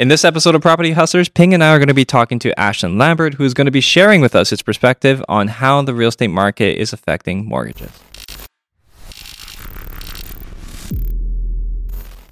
In this episode of Property Hustlers, Ping and I are going to be talking to Ashton Lambert, who's going to be sharing with us his perspective on how the real estate market is affecting mortgages.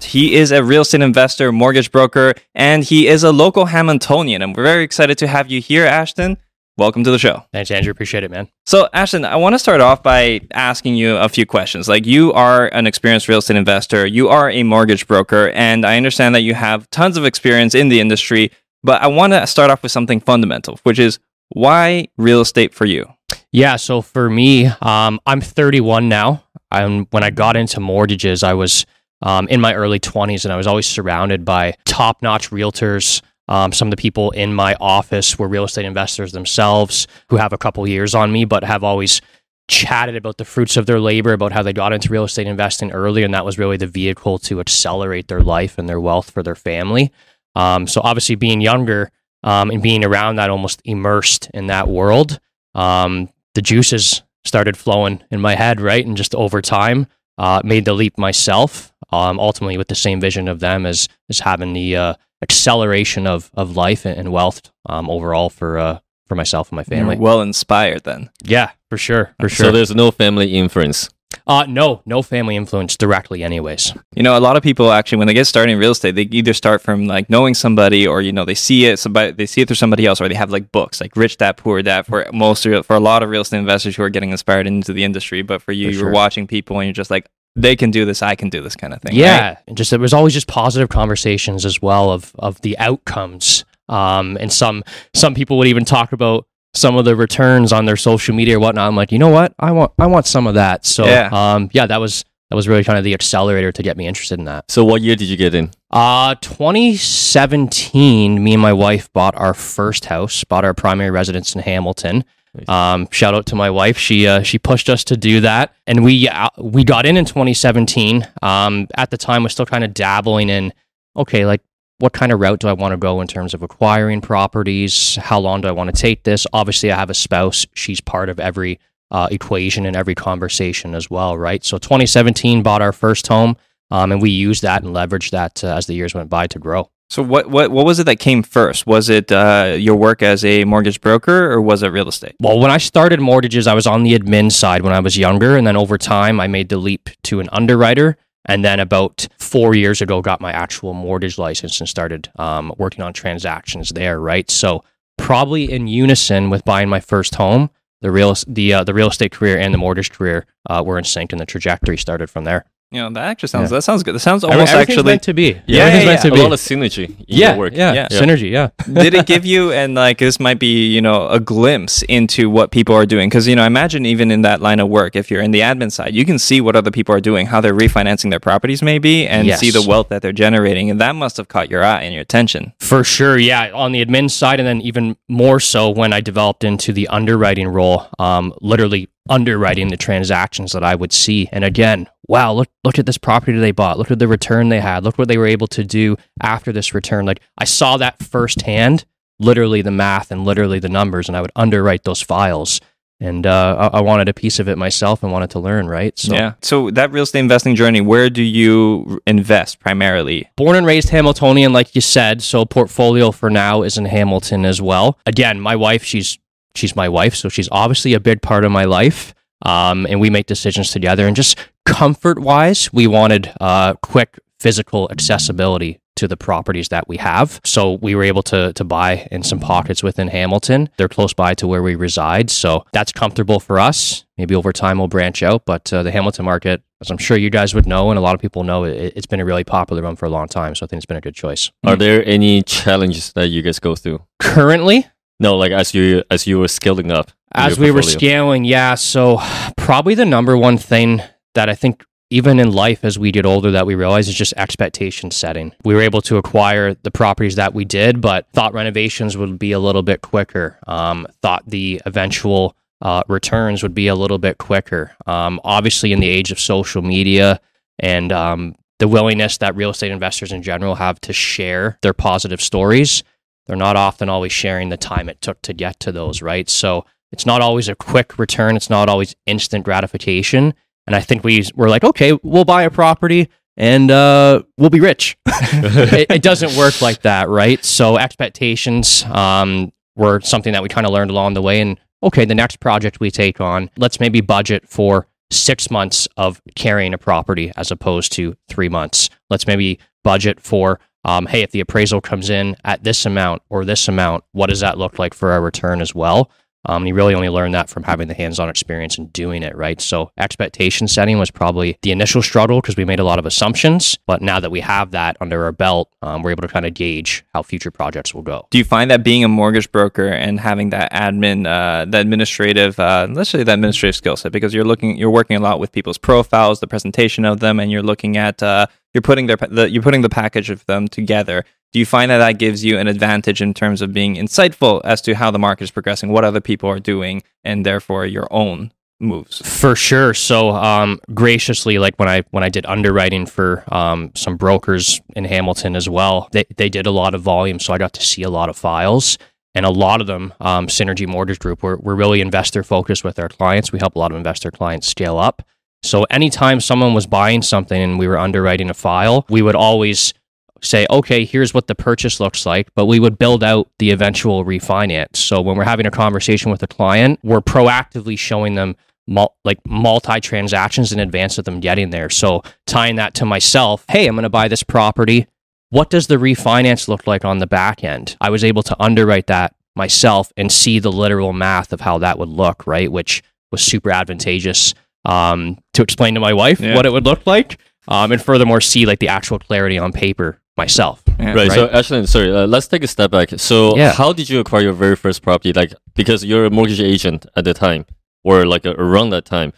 He is a real estate investor, mortgage broker, and he is a local Hamiltonian. And we're very excited to have you here, Ashton. Welcome to the show. Thanks, Andrew. Appreciate it, man. So, Ashton, I want to start off by asking you a few questions. Like, you are an experienced real estate investor, you are a mortgage broker, and I understand that you have tons of experience in the industry. But I want to start off with something fundamental, which is why real estate for you? Yeah. So, for me, um, I'm 31 now. I'm, when I got into mortgages, I was um, in my early 20s and I was always surrounded by top notch realtors um, some of the people in my office were real estate investors themselves who have a couple years on me, but have always chatted about the fruits of their labor, about how they got into real estate investing early, and that was really the vehicle to accelerate their life and their wealth for their family. Um, so obviously, being younger um, and being around that, almost immersed in that world, um, the juices started flowing in my head, right? And just over time, uh, made the leap myself. Um, ultimately, with the same vision of them as as having the uh, acceleration of of life and wealth um, overall for uh, for myself and my family. You're well inspired then. Yeah, for sure, for sure. So there's no family influence. Uh, no, no family influence directly, anyways. You know, a lot of people actually, when they get started in real estate, they either start from like knowing somebody, or you know, they see it, somebody, they see it through somebody else, or they have like books, like Rich Dad Poor Dad. For most, for a lot of real estate investors who are getting inspired into the industry, but for you, for you're sure. watching people and you're just like, they can do this, I can do this kind of thing. Yeah, right? and just it was always just positive conversations as well of of the outcomes. Um, and some some people would even talk about some of the returns on their social media or whatnot. I'm like, you know what, I want I want some of that. So yeah, um, yeah that was that was really kind of the accelerator to get me interested in that. So what year did you get in? Uh 2017, me and my wife bought our first house, bought our primary residence in Hamilton. Um, shout out to my wife. She uh, she pushed us to do that, and we uh, we got in in 2017. Um, at the time, was still kind of dabbling in okay, like what kind of route do I want to go in terms of acquiring properties? How long do I want to take this? Obviously, I have a spouse. She's part of every uh, equation and every conversation as well, right? So 2017 bought our first home, um, and we used that and leveraged that uh, as the years went by to grow. So what what what was it that came first? Was it uh, your work as a mortgage broker or was it real estate? Well, when I started mortgages, I was on the admin side when I was younger, and then over time, I made the leap to an underwriter. And then about four years ago, got my actual mortgage license and started um, working on transactions there. Right, so probably in unison with buying my first home, the real the uh, the real estate career and the mortgage career uh, were in sync, and the trajectory started from there. You know, that actually sounds yeah. that sounds good. That sounds almost actually meant to be. Yeah, yeah, yeah, meant to be. a lot of synergy. yeah, yeah, yeah, synergy. Yeah. Did it give you and like this might be you know a glimpse into what people are doing? Because you know, imagine even in that line of work, if you're in the admin side, you can see what other people are doing, how they're refinancing their properties, maybe, and yes. see the wealth that they're generating, and that must have caught your eye and your attention. For sure, yeah. On the admin side, and then even more so when I developed into the underwriting role, um, literally underwriting the transactions that I would see. And again, wow, look look at this property they bought. Look at the return they had. Look what they were able to do after this return. Like I saw that firsthand, literally the math and literally the numbers, and I would underwrite those files. And uh, I-, I wanted a piece of it myself and wanted to learn, right? So, yeah. So that real estate investing journey, where do you invest primarily? Born and raised Hamiltonian, like you said. So portfolio for now is in Hamilton as well. Again, my wife, she's she's my wife, so she's obviously a big part of my life. Um, and we make decisions together. And just comfort wise, we wanted uh, quick physical accessibility to the properties that we have. So we were able to to buy in some pockets within Hamilton. They're close by to where we reside, so that's comfortable for us. Maybe over time we'll branch out, but uh, the Hamilton market, as I'm sure you guys would know, and a lot of people know, it, has been a really popular one for a long time. So I think it's been a good choice. Are there any challenges that you guys go through currently? No, like as you as you were scaling up. As we were scaling, yeah. So probably the number one thing that I think even in life as we get older that we realize is just expectation setting. We were able to acquire the properties that we did, but thought renovations would be a little bit quicker. Um, thought the eventual uh, returns would be a little bit quicker. Um, obviously, in the age of social media and um, the willingness that real estate investors in general have to share their positive stories, they're not often always sharing the time it took to get to those, right? So it's not always a quick return. It's not always instant gratification. And I think we were like, okay, we'll buy a property and uh, we'll be rich. it, it, doesn't work like that, right? So expectations um, were something that we kind of learned along the way. And okay, the next project we take on, let's maybe budget for six months of carrying a property as opposed to three months. Let's maybe budget for um, hey, if the appraisal comes in at this amount or this amount, what does that look like for our return as well? Um, and you really only learn that from having the hands-on experience and doing it, right? So expectation setting was probably the initial struggle because we made a lot of assumptions. But now that we have that under our belt, um, we're able to kind of gauge how future projects will go. Do you find that being a mortgage broker and having that admin, uh, the administrative, uh, let's say the administrative skill set, because you're looking, you're working a lot with people's profiles, the presentation of them, and you're looking at, uh, you're putting their, the, you're putting the package of them together do you find that that gives you an advantage in terms of being insightful as to how the market is progressing, what other people are doing, and therefore your own moves? For sure. So um, graciously, like when I when I did underwriting for um, some brokers in Hamilton as well, they they did a lot of volume, so I got to see a lot of files. And a lot of them, um, Synergy Mortgage Group, we're, we're really investor focused with our clients. We help a lot of investor clients scale up. So anytime someone was buying something and we were underwriting a file, we would always say, okay, here's what the purchase looks like, but we would build out the eventual refinance. So when we're having a conversation with a client, we're proactively showing them mul- like multi transactions in advance of them getting there. So tying that to myself, hey, I'm going to buy this property. What does the refinance look like on the back end? I was able to underwrite that myself and see the literal math of how that would look, right? Which was super advantageous um, to explain to my wife yeah. what it would look like. Um, and furthermore, see like the actual clarity on paper myself. Yeah. Right, right, So actually, sorry. Uh, let's take a step back. So yeah. how did you acquire your very first property? Like because you're a mortgage agent at the time, or like uh, around that time.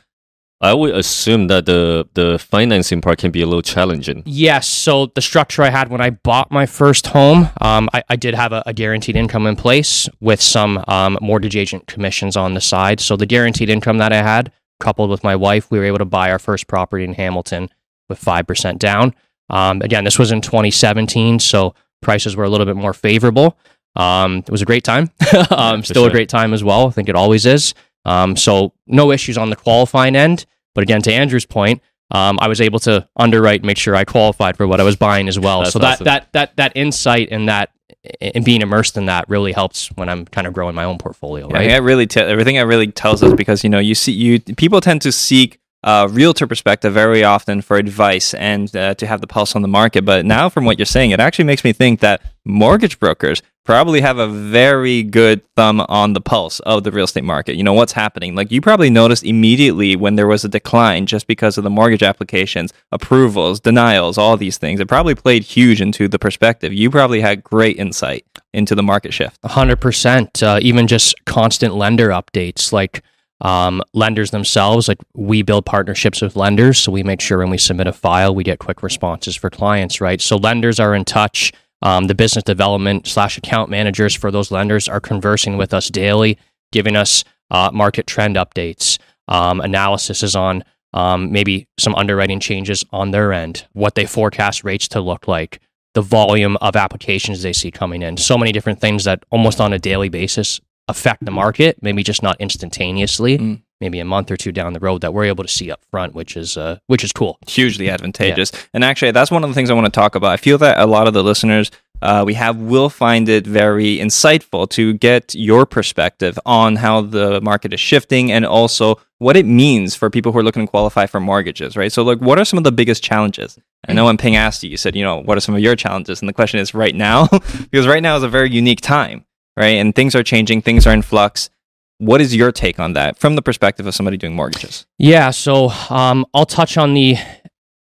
I would assume that the the financing part can be a little challenging. Yes. So the structure I had when I bought my first home, um, I, I, did have a, a, guaranteed income in place with some um, mortgage agent commissions on the side. So the guaranteed income that I had, coupled with my wife, we were able to buy our first property in Hamilton with five percent down. Um, again, this was in 2017, so prices were a little bit more favorable. Um, it was a great time. um, still sure. a great time as well. I think it always is. Um, so no issues on the qualifying end. But again, to Andrew's point, um, I was able to underwrite, make sure I qualified for what I was buying as well. That's so awesome. that that that that insight and that and being immersed in that really helps when I'm kind of growing my own portfolio. Right? Yeah, really t- everything I really tells us because you know you see you people tend to seek uh, realtor perspective very often for advice and uh, to have the pulse on the market. But now, from what you're saying, it actually makes me think that mortgage brokers probably have a very good thumb on the pulse of the real estate market. You know what's happening. Like you probably noticed immediately when there was a decline just because of the mortgage applications, approvals, denials, all these things. It probably played huge into the perspective. You probably had great insight into the market shift. 100%. Uh, even just constant lender updates like um, lenders themselves, like we build partnerships with lenders, so we make sure when we submit a file, we get quick responses for clients, right? So lenders are in touch. Um, the business development slash account managers for those lenders are conversing with us daily, giving us uh, market trend updates, um, analysis is on um, maybe some underwriting changes on their end, what they forecast rates to look like, the volume of applications they see coming in. So many different things that almost on a daily basis affect the market, maybe just not instantaneously, mm. maybe a month or two down the road that we're able to see up front, which is uh, which is cool. Hugely advantageous. Yeah. And actually, that's one of the things I want to talk about. I feel that a lot of the listeners uh, we have will find it very insightful to get your perspective on how the market is shifting and also what it means for people who are looking to qualify for mortgages, right? So, like, what are some of the biggest challenges? I know when Ping asked you, you said, you know, what are some of your challenges? And the question is right now, because right now is a very unique time right? And things are changing, things are in flux. What is your take on that from the perspective of somebody doing mortgages? Yeah, so um, I'll touch on the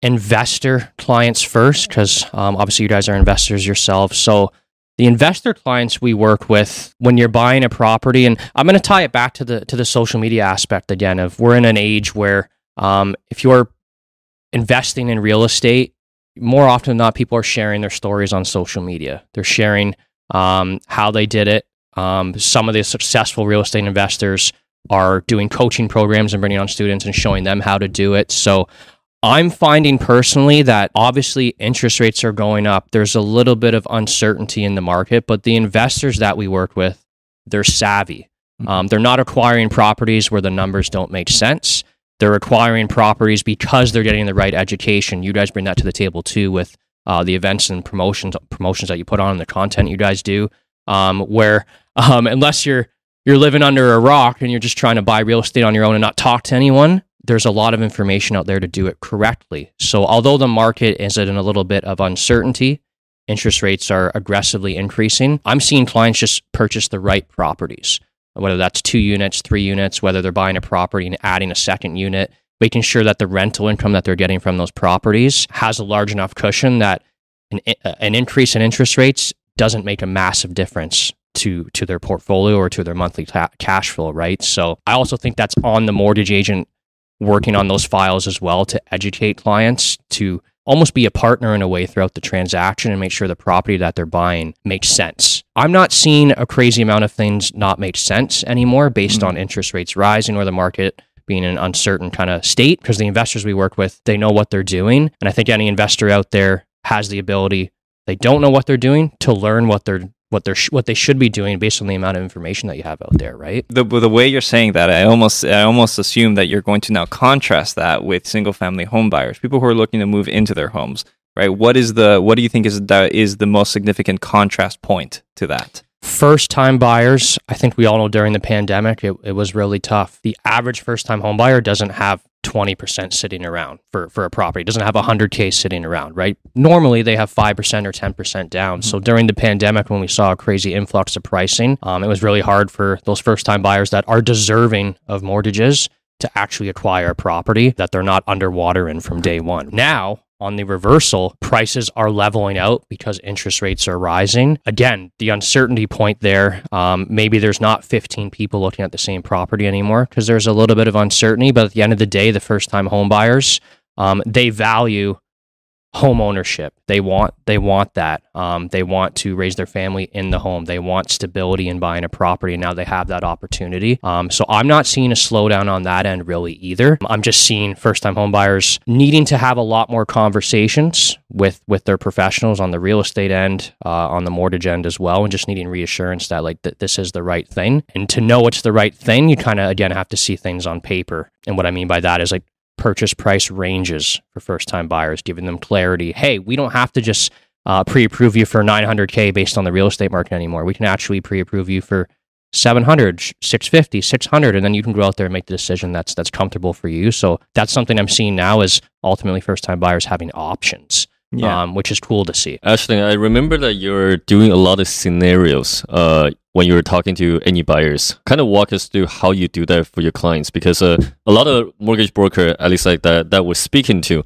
investor clients first because um, obviously you guys are investors yourselves. So the investor clients we work with when you're buying a property, and I'm going to tie it back to the to the social media aspect again. Of we're in an age where um, if you're investing in real estate, more often than not, people are sharing their stories on social media. They're sharing um, how they did it. Um, some of the successful real estate investors are doing coaching programs and bringing on students and showing them how to do it. So I'm finding personally that obviously interest rates are going up. There's a little bit of uncertainty in the market, but the investors that we work with, they're savvy. Mm-hmm. Um, they're not acquiring properties where the numbers don't make sense. they're acquiring properties because they're getting the right education. You guys bring that to the table too with uh, the events and promotions promotions that you put on and the content you guys do. Um, where um, unless you're you're living under a rock and you're just trying to buy real estate on your own and not talk to anyone, there's a lot of information out there to do it correctly. So although the market is in a little bit of uncertainty, interest rates are aggressively increasing. I'm seeing clients just purchase the right properties whether that's two units, three units, whether they're buying a property and adding a second unit, making sure that the rental income that they're getting from those properties has a large enough cushion that an, an increase in interest rates doesn't make a massive difference to to their portfolio or to their monthly ta- cash flow, right? So I also think that's on the mortgage agent working on those files as well to educate clients to almost be a partner in a way throughout the transaction and make sure the property that they're buying makes sense. I'm not seeing a crazy amount of things not make sense anymore based mm-hmm. on interest rates rising or the market being in an uncertain kind of state because the investors we work with, they know what they're doing. And I think any investor out there has the ability, they don't know what they're doing, to learn what they're what they're sh- what they should be doing based on the amount of information that you have out there, right? The the way you're saying that, I almost I almost assume that you're going to now contrast that with single family home buyers, people who are looking to move into their homes, right? What is the what do you think is the is the most significant contrast point to that? First time buyers, I think we all know during the pandemic, it, it was really tough. The average first time home buyer doesn't have 20% sitting around for, for a property, doesn't have 100K sitting around, right? Normally they have 5% or 10% down. Mm-hmm. So during the pandemic, when we saw a crazy influx of pricing, um, it was really hard for those first time buyers that are deserving of mortgages to actually acquire a property that they're not underwater in from day one. Now, on the reversal, prices are leveling out because interest rates are rising. Again, the uncertainty point there, um, maybe there's not 15 people looking at the same property anymore because there's a little bit of uncertainty. But at the end of the day, the first time home buyers, um, they value home ownership. They want they want that. Um, they want to raise their family in the home. They want stability in buying a property. And now they have that opportunity. Um, so I'm not seeing a slowdown on that end really either. I'm just seeing first time home buyers needing to have a lot more conversations with with their professionals on the real estate end, uh, on the mortgage end as well, and just needing reassurance that like this is the right thing. And to know it's the right thing, you kind of again have to see things on paper. And what I mean by that is like purchase price ranges for first time buyers, giving them clarity. Hey, we don't have to just uh, pre approve you for 900K based on the real estate market anymore. We can actually pre approve you for 700, 650, 600, and then you can go out there and make the decision that's that's comfortable for you. So that's something I'm seeing now is ultimately first time buyers having options. Yeah. Um, which is cool to see. Actually, I remember that you're doing a lot of scenarios. Uh, when you're talking to any buyers. Kind of walk us through how you do that for your clients because uh, a lot of mortgage broker, at least like that, that we're speaking to,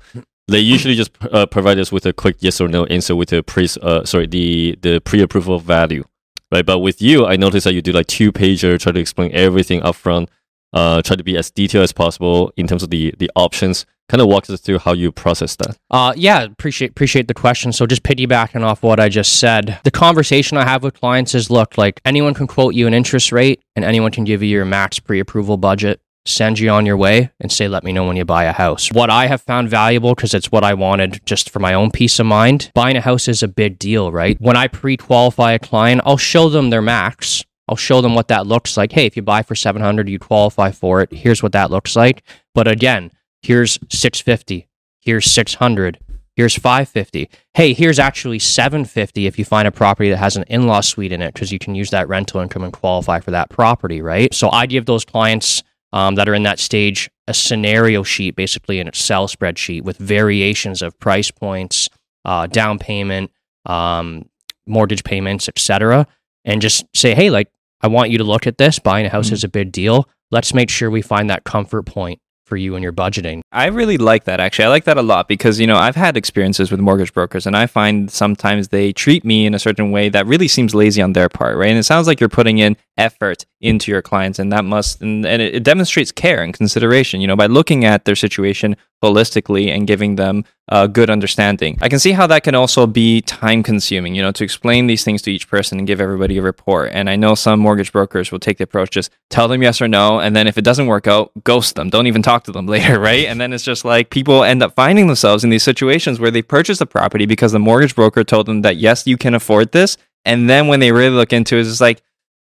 they usually just uh, provide us with a quick yes or no answer with the pre uh, sorry the the pre-approval value, right? But with you, I noticed that you do like two pager, try to explain everything upfront, uh, try to be as detailed as possible in terms of the the options kind of walks us through how you process that. Uh, yeah, appreciate appreciate the question. So just piggybacking off what I just said, the conversation I have with clients is, look, like anyone can quote you an interest rate, and anyone can give you your max pre-approval budget. Send you on your way and say, let me know when you buy a house. What I have found valuable, because it's what I wanted just for my own peace of mind, buying a house is a big deal, right? When I pre qualify a client, I'll show them their max. I'll show them what that looks like. Hey, if you buy for 700, you qualify for it. Here's what that looks like. But again, Here's 650. Here's 600. Here's 550. Hey, here's actually 750 if you find a property that has an in-law suite in it because you can use that rental income and qualify for that property, right? So I give those clients um, that are in that stage a scenario sheet, basically an Excel spreadsheet with variations of price points, uh, down payment, um, mortgage payments, etc., and just say, hey, like I want you to look at this. Buying a house mm-hmm. is a big deal. Let's make sure we find that comfort point for you and your budgeting. I really like that actually. I like that a lot because you know I've had experiences with mortgage brokers and I find sometimes they treat me in a certain way that really seems lazy on their part, right? And it sounds like you're putting in effort into your clients and that must and, and it, it demonstrates care and consideration, you know, by looking at their situation holistically and giving them a good understanding. I can see how that can also be time consuming, you know, to explain these things to each person and give everybody a report. And I know some mortgage brokers will take the approach just tell them yes or no. And then if it doesn't work out, ghost them. Don't even talk to them later, right? And then it's just like people end up finding themselves in these situations where they purchase a property because the mortgage broker told them that, yes, you can afford this. And then when they really look into it, it's like,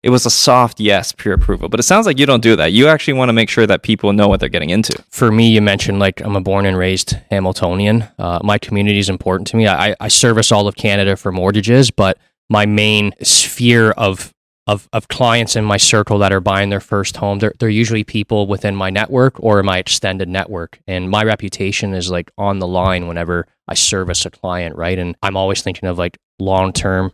it was a soft yes pre-approval. But it sounds like you don't do that. You actually want to make sure that people know what they're getting into. For me, you mentioned like I'm a born and raised Hamiltonian. Uh, my community is important to me. I, I service all of Canada for mortgages, but my main sphere of of, of clients in my circle that are buying their first home, they're, they're usually people within my network or my extended network. And my reputation is like on the line whenever I service a client, right? And I'm always thinking of like long term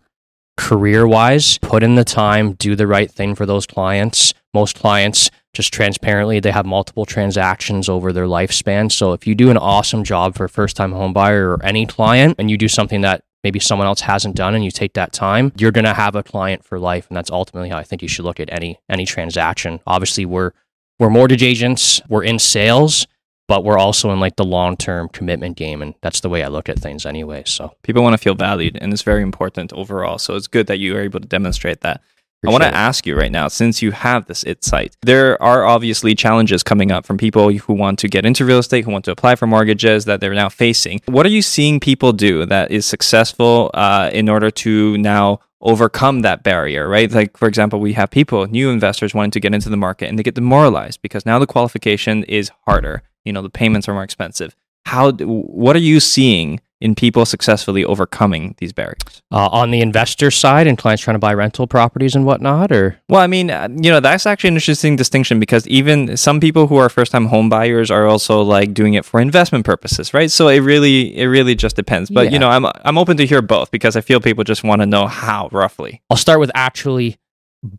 career wise, put in the time, do the right thing for those clients. Most clients, just transparently, they have multiple transactions over their lifespan. So if you do an awesome job for a first time home buyer or any client and you do something that maybe someone else hasn't done and you take that time, you're going to have a client for life. And that's ultimately how I think you should look at any any transaction. Obviously, we're we're mortgage agents, we're in sales but we're also in like the long term commitment game and that's the way i look at things anyway so people want to feel valued and it's very important overall so it's good that you are able to demonstrate that Appreciate I want to ask you right now, since you have this IT site, there are obviously challenges coming up from people who want to get into real estate, who want to apply for mortgages that they're now facing. What are you seeing people do that is successful uh, in order to now overcome that barrier, right? Like, for example, we have people, new investors wanting to get into the market and they get demoralized because now the qualification is harder you know the payments are more expensive. How what are you seeing in people successfully overcoming these barriers? Uh, on the investor side and clients trying to buy rental properties and whatnot or? Well i mean uh, you know that's actually an interesting distinction because even some people who are first time home buyers are also like doing it for investment purposes right? So it really it really just depends. But yeah. you know i'm i'm open to hear both because i feel people just want to know how roughly. I'll start with actually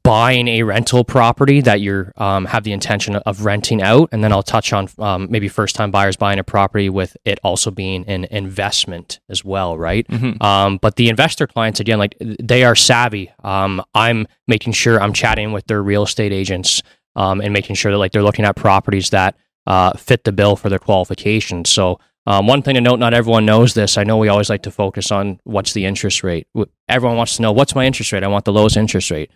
buying a rental property that you're um, have the intention of renting out and then i'll touch on um, maybe first time buyers buying a property with it also being an investment as well right mm-hmm. um, but the investor clients again like they are savvy um, i'm making sure i'm chatting with their real estate agents um, and making sure that like they're looking at properties that uh, fit the bill for their qualifications so um, one thing to note, not everyone knows this. I know we always like to focus on what's the interest rate. Everyone wants to know what's my interest rate. I want the lowest interest rate.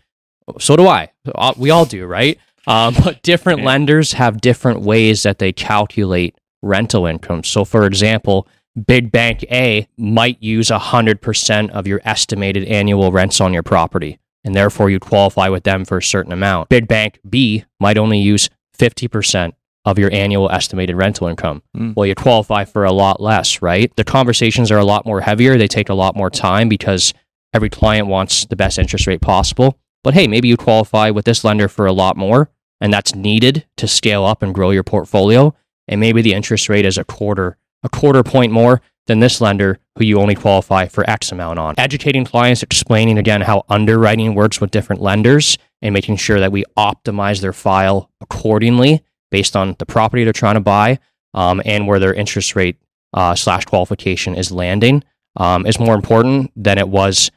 So do I. We all do, right? Um, but different yeah. lenders have different ways that they calculate rental income. So, for example, Big Bank A might use 100% of your estimated annual rents on your property, and therefore you qualify with them for a certain amount. Big Bank B might only use 50% of your annual estimated rental income. Mm. Well, you qualify for a lot less, right? The conversations are a lot more heavier. They take a lot more time because every client wants the best interest rate possible. But hey, maybe you qualify with this lender for a lot more, and that's needed to scale up and grow your portfolio. And maybe the interest rate is a quarter, a quarter point more than this lender who you only qualify for X amount on. Educating clients, explaining again how underwriting works with different lenders, and making sure that we optimize their file accordingly based on the property they're trying to buy um, and where their interest rate uh, slash qualification is landing um, is more important than it was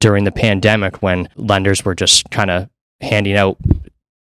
during the pandemic when lenders were just kind of handing out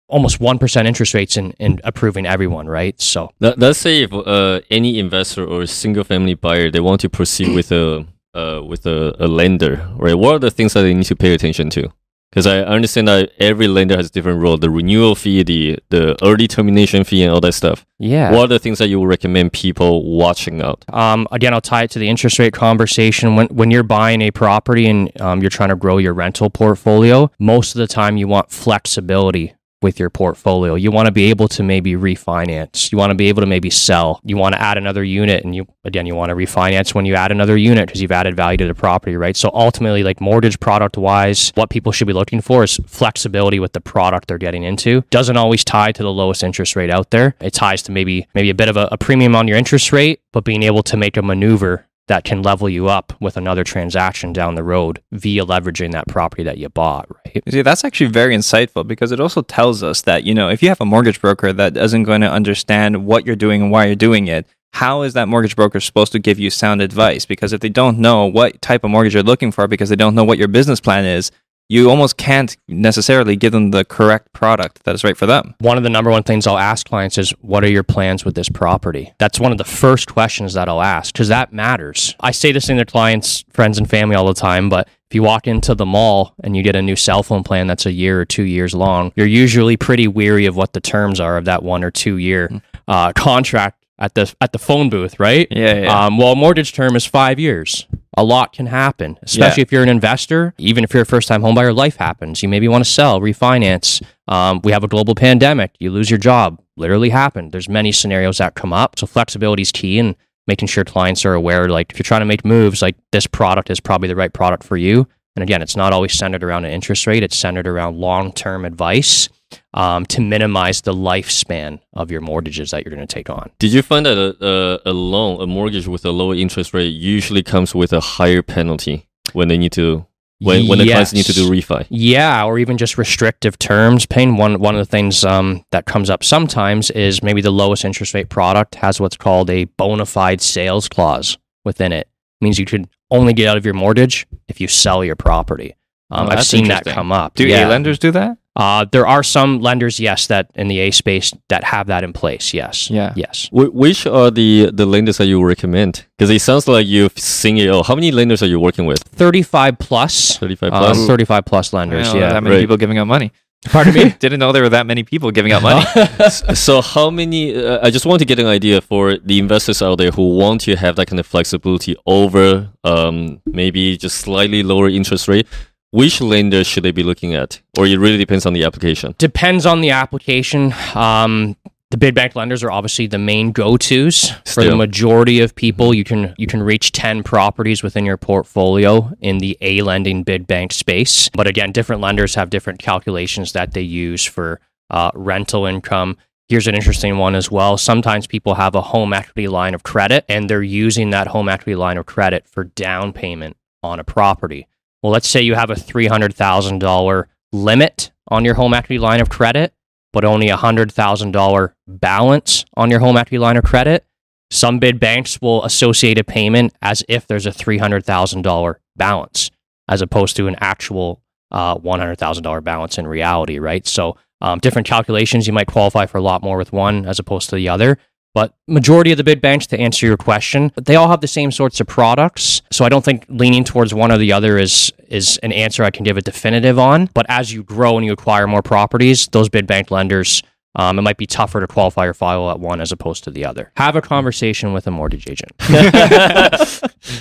almost 1% interest rates and, and approving everyone, right? So let's say if uh, any investor or single family buyer, they want to proceed with a, uh, with a, a lender, right? What are the things that they need to pay attention to? Because I understand that every lender has a different role, the renewal fee, the the early termination fee, and all that stuff. Yeah. What are the things that you would recommend people watching out? Um, again, I'll tie it to the interest rate conversation. When when you're buying a property and um, you're trying to grow your rental portfolio, most of the time you want flexibility with your portfolio. You want to be able to maybe refinance. You want to be able to maybe sell. You want to add another unit and you again you want to refinance when you add another unit because you've added value to the property, right? So ultimately like mortgage product wise, what people should be looking for is flexibility with the product they're getting into. Doesn't always tie to the lowest interest rate out there. It ties to maybe maybe a bit of a, a premium on your interest rate, but being able to make a maneuver that can level you up with another transaction down the road via leveraging that property that you bought, right? See, that's actually very insightful because it also tells us that, you know, if you have a mortgage broker that isn't going to understand what you're doing and why you're doing it, how is that mortgage broker supposed to give you sound advice? Because if they don't know what type of mortgage you're looking for, because they don't know what your business plan is, you almost can't necessarily give them the correct product that is right for them. One of the number one things I'll ask clients is, What are your plans with this property? That's one of the first questions that I'll ask because that matters. I say this in their clients, friends, and family all the time, but if you walk into the mall and you get a new cell phone plan that's a year or two years long, you're usually pretty weary of what the terms are of that one or two year mm. uh, contract at the at the phone booth, right? Yeah. yeah. Um, well, mortgage term is five years. A lot can happen, especially Yeah. if you're an investor. Even if you're a first time homebuyer, life happens. You maybe want to sell, refinance. Um, we have a global pandemic. You lose your job. Literally happened. There's many scenarios that come up. So flexibility is key and making sure clients are aware. Like if you're trying to make moves, like this product is probably the right product for you. And again, it's not always centered around an interest rate. It's centered around long term advice um, to minimize the lifespan of your mortgages that you're going to take on. Did you find that a, a, a loan, a mortgage with a lower interest rate, usually comes with a higher penalty when they need to when when the clients need to do refi? Yeah, or even just restrictive terms. Ping one one of the things um, that comes up sometimes is maybe the lowest interest rate product has what's called a bona fide sales clause within it. means you can only get out of your mortgage if you sell your property. Um, Oh, I've seen that come up. Do yeah. A lenders do that? Uh, there are some lenders, yes, that in the A space that have that in place. Yes. Yeah. Yes. Wh- which are the the lenders that you recommend? Because it sounds like you've seen it. all. How many lenders are you working with? 35 plus. Thirty five Uh, plus. 35 plus lenders. I didn't know yeah. that many Right. people giving out money. Pardon me? Didn't know there were that many people giving out money. so how many? Uh, I just want to get an idea for the investors out there who want to have that kind of flexibility over um, maybe just slightly lower interest rate. Which lender should they be looking at, or it really depends on the application? depends on the application. Um, the big bank lenders are obviously the main go-tos for the majority of people. You can you can reach ten properties within your portfolio in the A lending big bank space. But again, different lenders have different calculations that they use for uh, rental income. Here's an interesting one as well. Sometimes people have a home equity line of credit and they're using that home equity line of credit for down payment on a property. Well, let's say you have a $300,000 limit on your home equity line of credit, but only a $100,000 balance on your home equity line of credit. Some big banks will associate a payment as if there's a $300,000 balance, as opposed to an actual uh, $100,000 balance in reality, right? So, um, different calculations, you might qualify for a lot more with one as opposed to the other. But majority of the big banks, to answer your question, they all have the same sorts of products. So I don't think leaning towards one or the other is is an answer I can give a definitive on. But as you grow and you acquire more properties, those big bank lenders, um, it might be tougher to qualify your file at one as opposed to the other. Have a conversation with a mortgage agent.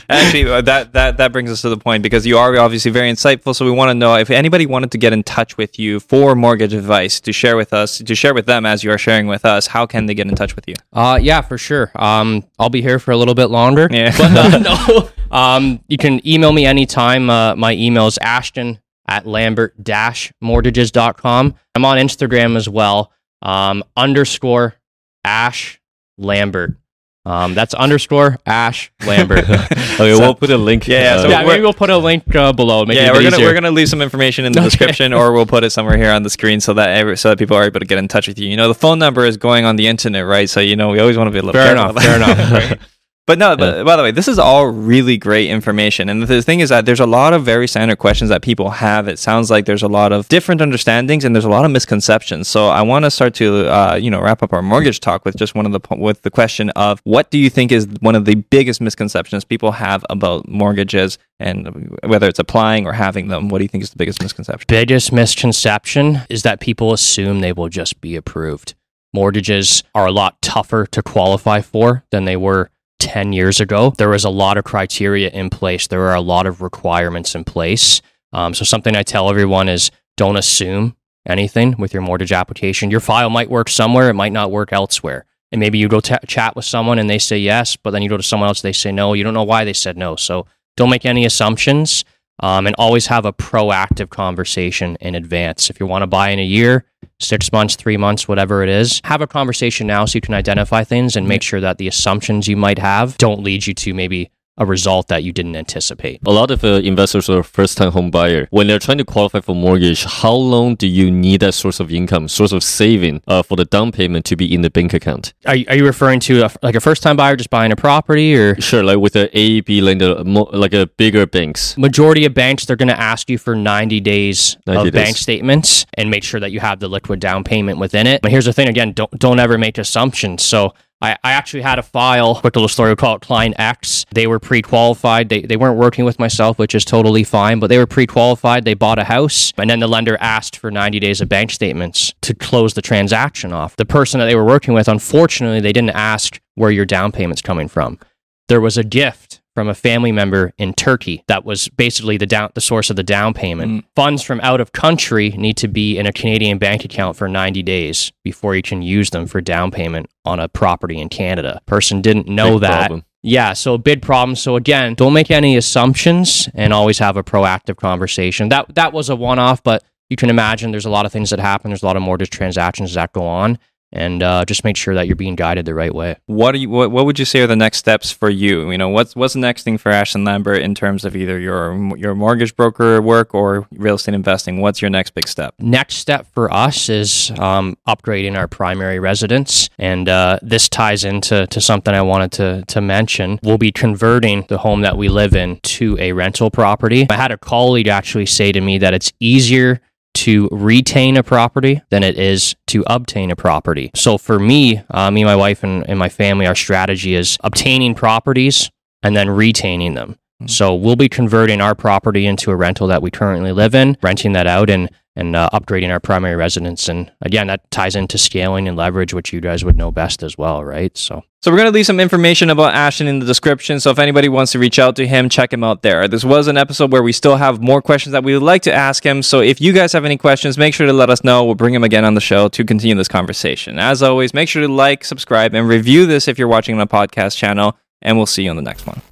Actually, uh, that that that brings us to the point because you are obviously very insightful. So we want to know if anybody wanted to get in touch with you for mortgage advice to share with us, to share with them as you are sharing with us. How can they get in touch with you? Uh, yeah, for sure. Um, I'll be here for a little bit longer. Yeah. But uh, no, um, you can email me anytime. Uh, my email is ashton at lambert-mortgages.com. I'm on Instagram as well. Um, underscore ash lambert. Um, that's underscore ash lambert. Okay, we'll put a link. Yeah, yeah, uh, so yeah, maybe we'll put a link uh, below. Make yeah, a we're gonna easier. we're gonna leave some information in the Okay. description, or we'll put it somewhere here on the screen so that every, so that people are able to get in touch with you. You know, the phone number is going on the internet, right? So you know, we always want to be a little Fair careful enough, fair enough. right? But no, but, by the way, this is all really great information. And the thing is that there's a lot of very standard questions that people have. It sounds like there's a lot of different understandings and there's a lot of misconceptions. So I want to start to, uh, you know, wrap up our mortgage talk with just one of the with the question of what do you think is one of the biggest misconceptions people have about mortgages and whether it's applying or having them? What do you think is the biggest misconception? biggest misconception is that people assume they will just be approved. Mortgages are a lot tougher to qualify for than they were 10 years ago. There was a lot of criteria in place, there are a lot of requirements in place. Um, so, something I tell everyone is don't assume anything with your mortgage application. Your file might work somewhere, it might not work elsewhere. And maybe you go ta chat with someone and they say yes, but then you go to someone else, they say no. You don't know why they said no. So, don't make any assumptions um, and always have a proactive conversation in advance. If you want to buy in a year, six months, three months, whatever it is, have a conversation now so you can identify things and make sure that the assumptions you might have don't lead you to maybe a result that you didn't anticipate. a lot of uh, investors are first-time home buyer. When they're trying to qualify for mortgage, how long do you need that source of income, source of saving uh, for the down payment to be in the bank account? Are, you- are you referring to a, like a first time buyer just buying a property or? Sure, like with the AEB lender, mo- like a bigger banks. Majority of banks, they're going to ask you for 90 days 90 of days. bank statements and make sure that you have the liquid down payment within it. But here's the thing again, don't, don't ever make assumptions. So I, I actually had a file, quick little story, we call it Client X. They were pre qualified. They, they weren't working with myself, which is totally fine, but they were pre qualified. They bought a house, and then the lender asked for 90 days of bank statements to close the transaction off. The person that they were working with, unfortunately, they didn't ask where your down payment's coming from. There was a gift from a family member in Turkey. That was basically the down the source of the down payment. Mm. Funds from out of country need to be in a Canadian bank account for 90 days before you can use them for down payment on a property in Canada. Person didn't know Big that. Problem. Yeah, so a big problem. So again, don't make any assumptions and always have a proactive conversation. That that was a one-off, but you can imagine there's a lot of things that happen. There's a lot of mortgage transactions that go on and uh, just make sure that you're being guided the right way. What are you? What, what would you say are the next steps for you? You know, what's what's the next thing for Ashton Lambert in terms of either your your mortgage broker work or real estate investing? What's your next big step? Next step for us is um, upgrading our primary residence, and uh, this ties into to something I wanted to to mention. We'll be converting the home that we live in to a rental property. I had a colleague actually say to me that it's easier to retain a property than it is to obtain a property. So for me, uh, me, my wife, and, and my family, our strategy is obtaining properties and then retaining them. Mm-hmm. So we'll be converting our property into a rental that we currently live in, renting that out, and and uh, upgrading our primary residence. And again, that ties into scaling and leverage, which you guys would know best as well, right? So. So we're going to leave some information about Ashton in the description. So if anybody wants to reach out to him, check him out there. This was an episode where we still have more questions that we would like to ask him. So if you guys have any questions, make sure to let us know. We'll bring him again on the show to continue this conversation. As always, make sure to like, subscribe, and review this if you're watching on a podcast channel. And we'll see you on the next one.